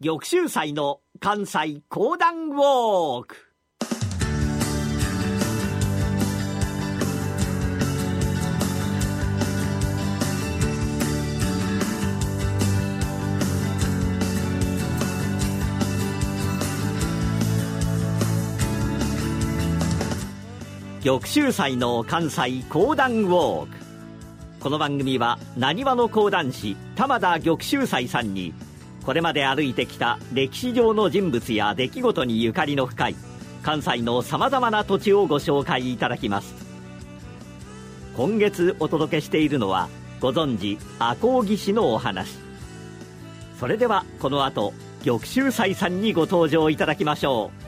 玉州祭の関西講談ウォーク。玉州祭の関西講談ウォーク。この番組はなにわの講談師玉田玉州祭さんにこれまで歩いてきた歴史上の人物や出来事にゆかりの深い関西のさまざまな土地をご紹介いただきます。今月お届けしているのはご存知赤荻氏のお話。それではこの後玉州斎さんにご登場いただきましょう。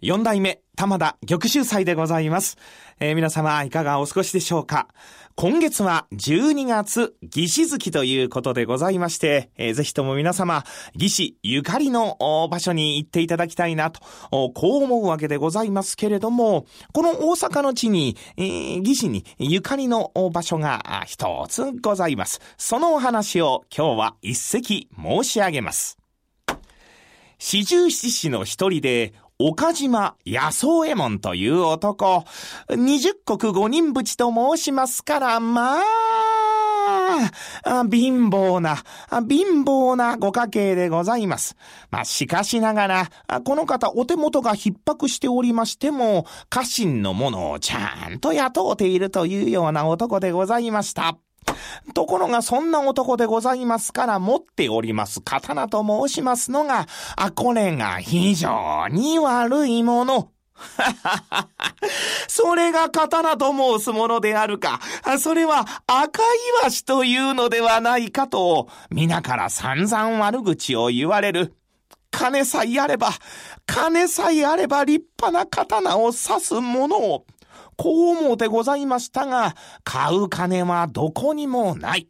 4代目玉田玉州祭でございます、えー、皆様いかがお過ごしでしょうか？今月は12月、義士月ということでございまして、えー、ぜひとも皆様、義士ゆかりの場所に行っていただきたいなと、こう思うわけでございますけれども、この大阪の地に、えー、義士にゆかりの場所が一つございます。そのお話を今日は一席申し上げます。四十七士の一人で、岡島野草右衛門という男、二十国五人淵と申しますから、まあ、貧乏な、貧乏なご家系でございます。まあ、しかしながら、この方お手元が逼迫しておりましても、家臣の者をちゃんと雇うているというような男でございました。ところがそんな男でございますから持っております刀と申しますのが、あ、これが非常に悪いもの。ははははそれが刀と申すものであるか。それは赤いわしというのではないかと、皆から散々悪口を言われる。金さえあれば、金さえあれば立派な刀を刺すものを。こう思うてございましたが、買う金はどこにもない。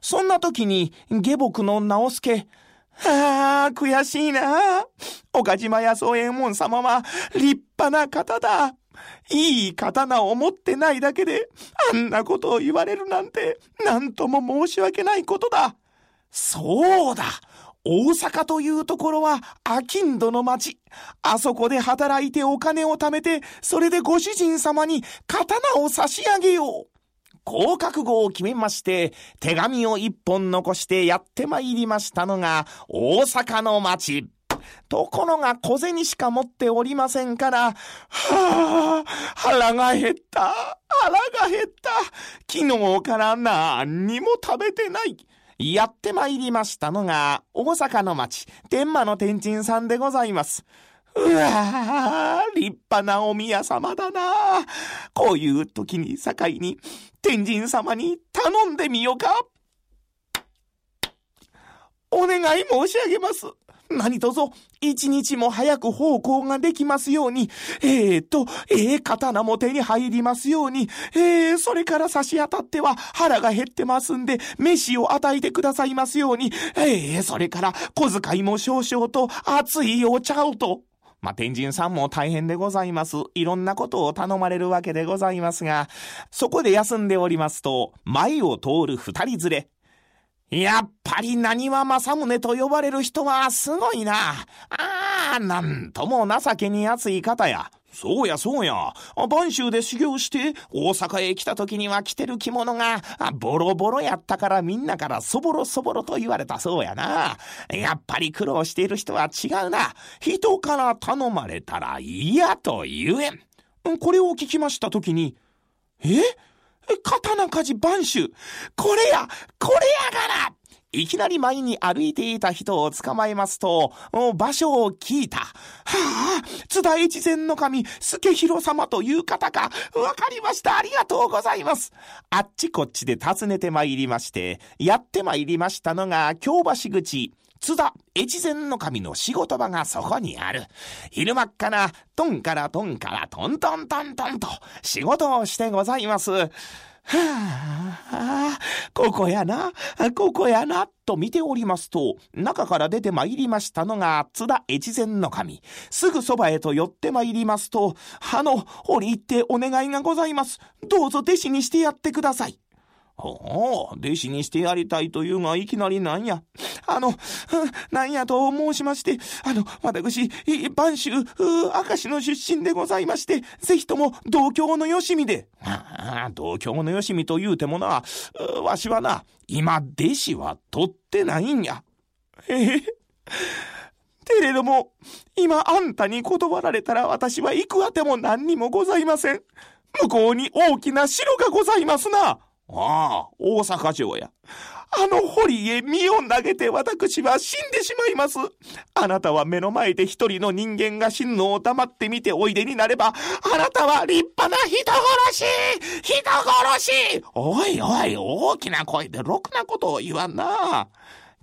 そんな時に、下僕の直助、ああ、悔しいな。岡島屋宗右衛門様は立派な方だ。いい刀を持ってないだけで、あんなことを言われるなんて、なんとも申し訳ないことだ。そうだ。大阪というところは、アキンドの町。あそこで働いてお金を貯めて、それでご主人様に刀を差し上げよう。こう覚悟を決めまして、手紙を一本残してやって参りましたのが、大阪の町。ところが小銭しか持っておりませんから、はあ、腹が減った。腹が減った。昨日から何にも食べてない。やって参りましたのが、大阪の町、天満の天神さんでございます。うわあ、立派なお宮様だなこういう時に境に、天神様に頼んでみようか。お願い申し上げます。何卒、一日も早く奉公ができますように、えーと、ええー、刀も手に入りますように、えー、それから差し当たっては腹が減ってますんで、飯を与えてくださいますように、えー、それから小遣いも少々と熱いお茶をと。まあ、天神さんも大変でございます。いろんなことを頼まれるわけでございますが、そこで休んでおりますと、前を通る二人連れ、やっぱり何は正宗と呼ばれる人はすごいな。ああ、なんとも情けに熱い方や。そうやそうや。晩秋で修行して大阪へ来た時には着てる着物がボロボロやったからみんなからそぼろそぼろと言われたそうやな。やっぱり苦労している人は違うな。人から頼まれたら嫌と言えん。これを聞きました時に、え？刀鍛冶播州。これや、これやがな。いきなり前に歩いていた人を捕まえますと、場所を聞いた。はあ、津田越前の神、助広様という方か。わかりました。ありがとうございます。あっちこっちで訪ねてまいりまして、やってまいりましたのが、京橋口。津田越前の神の仕事場がそこにある。昼間っかな、トンからトンからトントントントンと仕事をしてございます。はあ、ここやな、ここやな、と見ておりますと、中から出て参りましたのが津田越前の神。すぐそばへと寄って参りますと、あの、折り入ってお願いがございます。どうぞ弟子にしてやってください。ほう、弟子にしてやりたいというが、いきなりなんや。あの、なんやと申しまして、あの、私、播州、明石の出身でございまして、ぜひとも同郷のよしみで。ああ、同郷のよしみと言うてもな、わしはな、今、弟子は取ってないんや。ええ。けれども、今あんたに断られたら私は行くあても何にもございません。向こうに大きな城がございますな。ああ、大阪城や。あの堀へ身を投げて私は死んでしまいます。あなたは目の前で一人の人間が死ぬのを黙って見ておいでになれば、あなたは立派な人殺し人殺しおいおい、大きな声でろくなことを言わんな。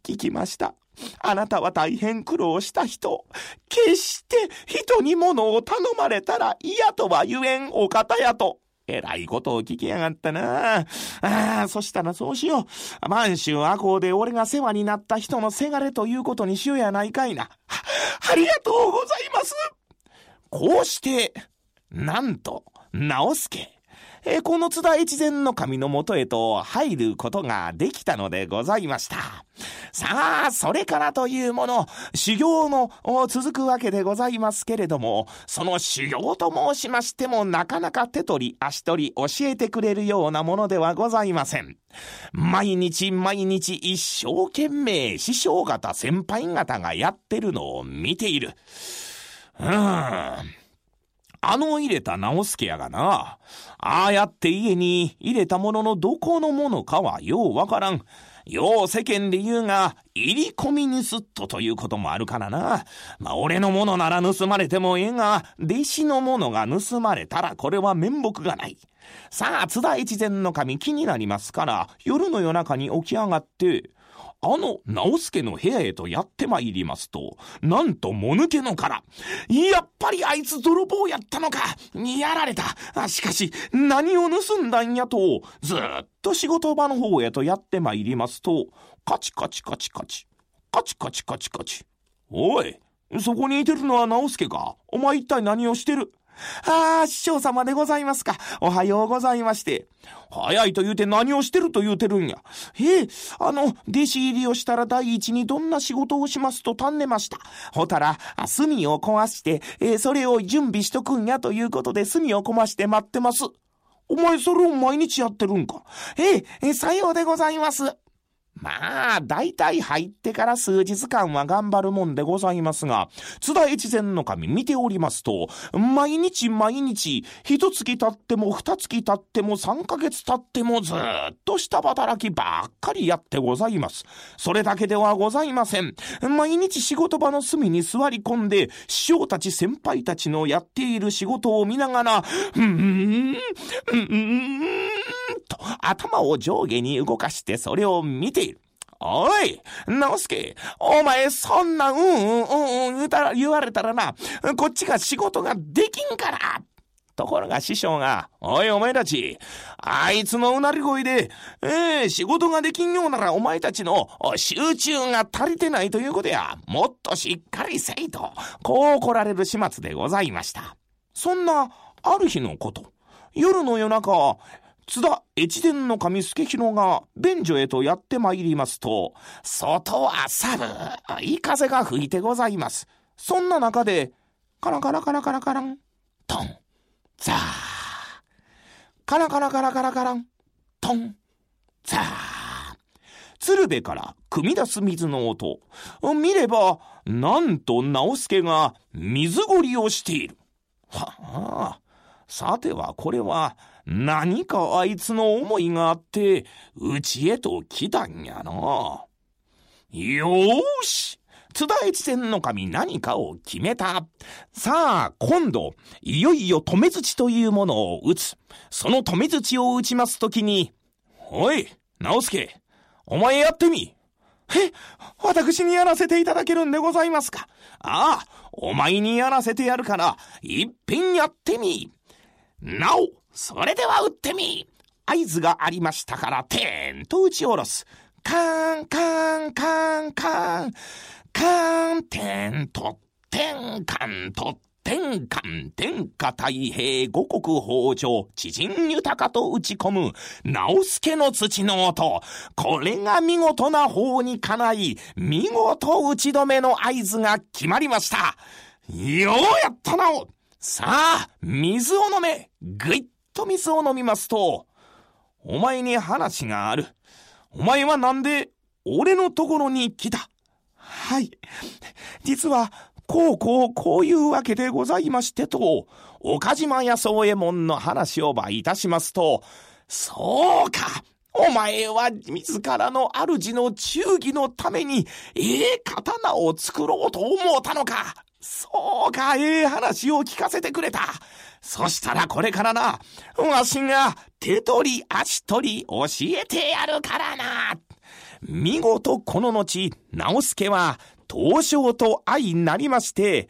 聞きました。あなたは大変苦労した人。決して人に物を頼まれたら嫌とは言えんお方やと。えらいことを聞きやがったな。ああ、そしたらそうしよう。満州赤穂で俺が世話になった人のせがれということにしようやないかいな。ありがとうございます。こうして、なんと、直輔。えこの津田越前の神のもとへと入ることができたのでございました。さあ、それからというもの、修行の続くわけでございますけれども、その修行と申しましてもなかなか手取り足取り教えてくれるようなものではございません。毎日毎日一生懸命師匠方先輩方がやってるのを見ている。うーん。あの入れた直輔やがな。ああやって家に入れたもののどこのものかはようわからん。よう世間で言うが、入り込み盗っ人ということもあるからな。まあ、俺のものなら盗まれてもええが、弟子のものが盗まれたらこれは面目がない。さあ、津田越前の神気になりますから、夜の夜中に起き上がって、あの直輔の部屋へとやってまいりますと、なんともぬけの殻。やっぱりあいつ泥棒やったのか。やられた。しかし、何を盗んだんやと、ずっと仕事場の方へとやってまいりますと、カチカチカチカチ。カチカチカチカチ。おい、そこにいてるのは直輔か？お前一体何をしてる？ああ、師匠様でございますか。おはようございまして。早いと言うて何をしてると言うてるんや。ええ、あの、弟子入りをしたら第一にどんな仕事をしますと尋ねました。ほたら、炭を壊して、えー、それを準備しとくんやということで炭を壊して待ってます。お前それを毎日やってるんか。ええ、さようでございます。まあ、大体入ってから数日間は頑張るもんでございますが、津田越前の神見ておりますと、毎日毎日、一月経っても二月経っても三ヶ月経ってもずっと下働きばっかりやってございます。それだけではございません。毎日仕事場の隅に座り込んで、師匠たち先輩たちのやっている仕事を見ながら、うーん、うーん、頭を上下に動かしてそれを見ている。おい、直輔、お前そんなうんうんうんうん言うたら言われたらな、こっちが仕事ができんから。ところが師匠が、おいお前たち、あいつのうなり声で、ええー、仕事ができんようならお前たちの集中が足りてないということや、もっとしっかりせいと、こう怒られる始末でございました。そんな、ある日のこと、夜の夜中、津田越前の神助広が便所へとやってまいりますと、外は寒い風が吹いてございます。そんな中で、カラカラカラカラカラン、トン、ザー。カラカラカラカラカラン、トン、ザー。鶴瓶から汲み出す水の音。見れば、なんと直輔が水ごりをしている。はあ、さてはこれは、何かあいつの思いがあって、うちへと来たんやな。よーし津田越前の神何かを決めた。さあ、今度、いよいよ止め槌というものを打つ。その止め槌を打ちますときに、おい、直輔、お前やってみ。え、私にやらせていただけるんでございますかああ、お前にやらせてやるから、いっぺんやってみ。なお、それでは打ってみ。合図がありましたから、てんと打ち下ろす。カーン、カーン、カーン、カーン。カーン、てん、とってん、かん、と天下天下太平五国北条知人豊かと打ち込む。直助の土の音。これが見事な方にかない。見事打ち止めの合図が決まりました。ようやったなお。さあ水を飲め。ぐいっと水を飲みますとお前に話があるお前はなんで俺のところに来た？はい。実は、こうこうこういうわけでございましてと、岡島屋宗右衛門の話をばいたしますと、そうかお前は自らの主の忠義のために、ええ刀を作ろうと思うたのか。そうか、ええ話を聞かせてくれた。そしたらこれからな、わしが手取り足取り教えてやるからな。見事この後、直助は東証と相なりまして、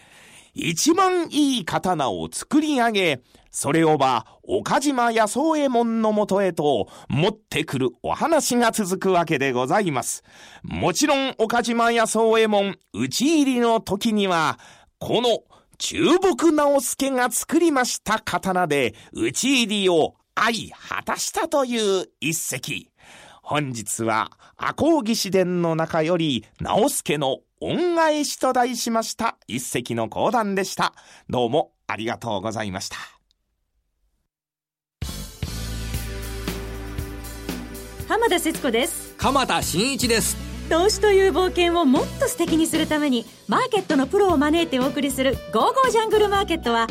一番いい刀を作り上げ、それをば、岡島野草右衛門のもとへと持ってくるお話が続くわけでございます。もちろん岡島野草右衛門打ち入りの時には、この中木直助が作りました刀で打ち入りを相果たしたという一席。本日は赤穂義士伝の中より直助の恩返しと題しました一席の講談でした。どうもありがとうございました。浜田節子です。鎌田新一です。投資という冒険をもっと素敵にするためにマーケットのプロを招いてお送りする「ゴーゴージャングルマーケット」は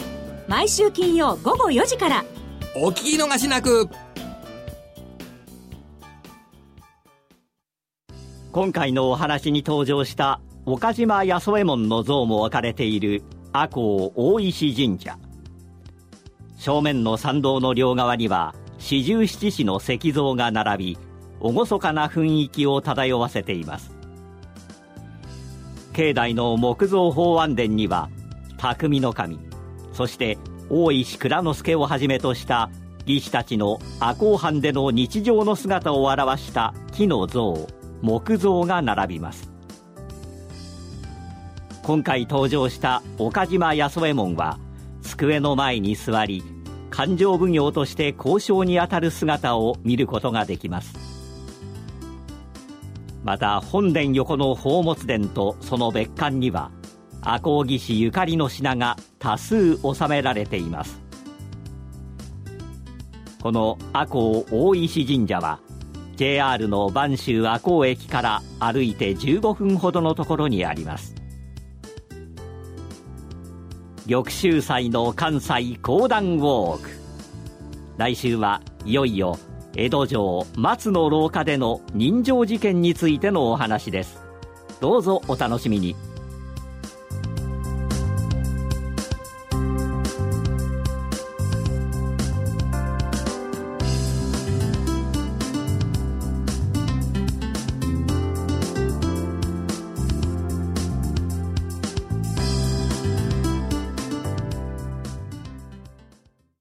毎週金曜午後4時から。お聞き逃しなく。今回のお話に登場した岡島八十右衛門の像も置かれている赤穂大石神社。正面の参道の両側には四十七士の石像が並び厳かな雰囲気を漂わせています境内の木造法安殿には匠の神そして大石蔵之助をはじめとした義士たちの赤穂藩での日常の姿を表した木の像木像が並びます今回登場した岡島八十右衛門は机の前に座り勘定奉行として交渉にあたる姿を見ることができますまた本殿横の宝物殿とその別館には赤穂義士ゆかりの品が多数収められています。この赤穂大石神社は JR の播州赤穂駅から歩いて15分ほどのところにあります。玉州祭の関西講談ウォーク。来週はいよいよ江戸城松の廊下での人情事件についてのお話です。どうぞお楽しみに。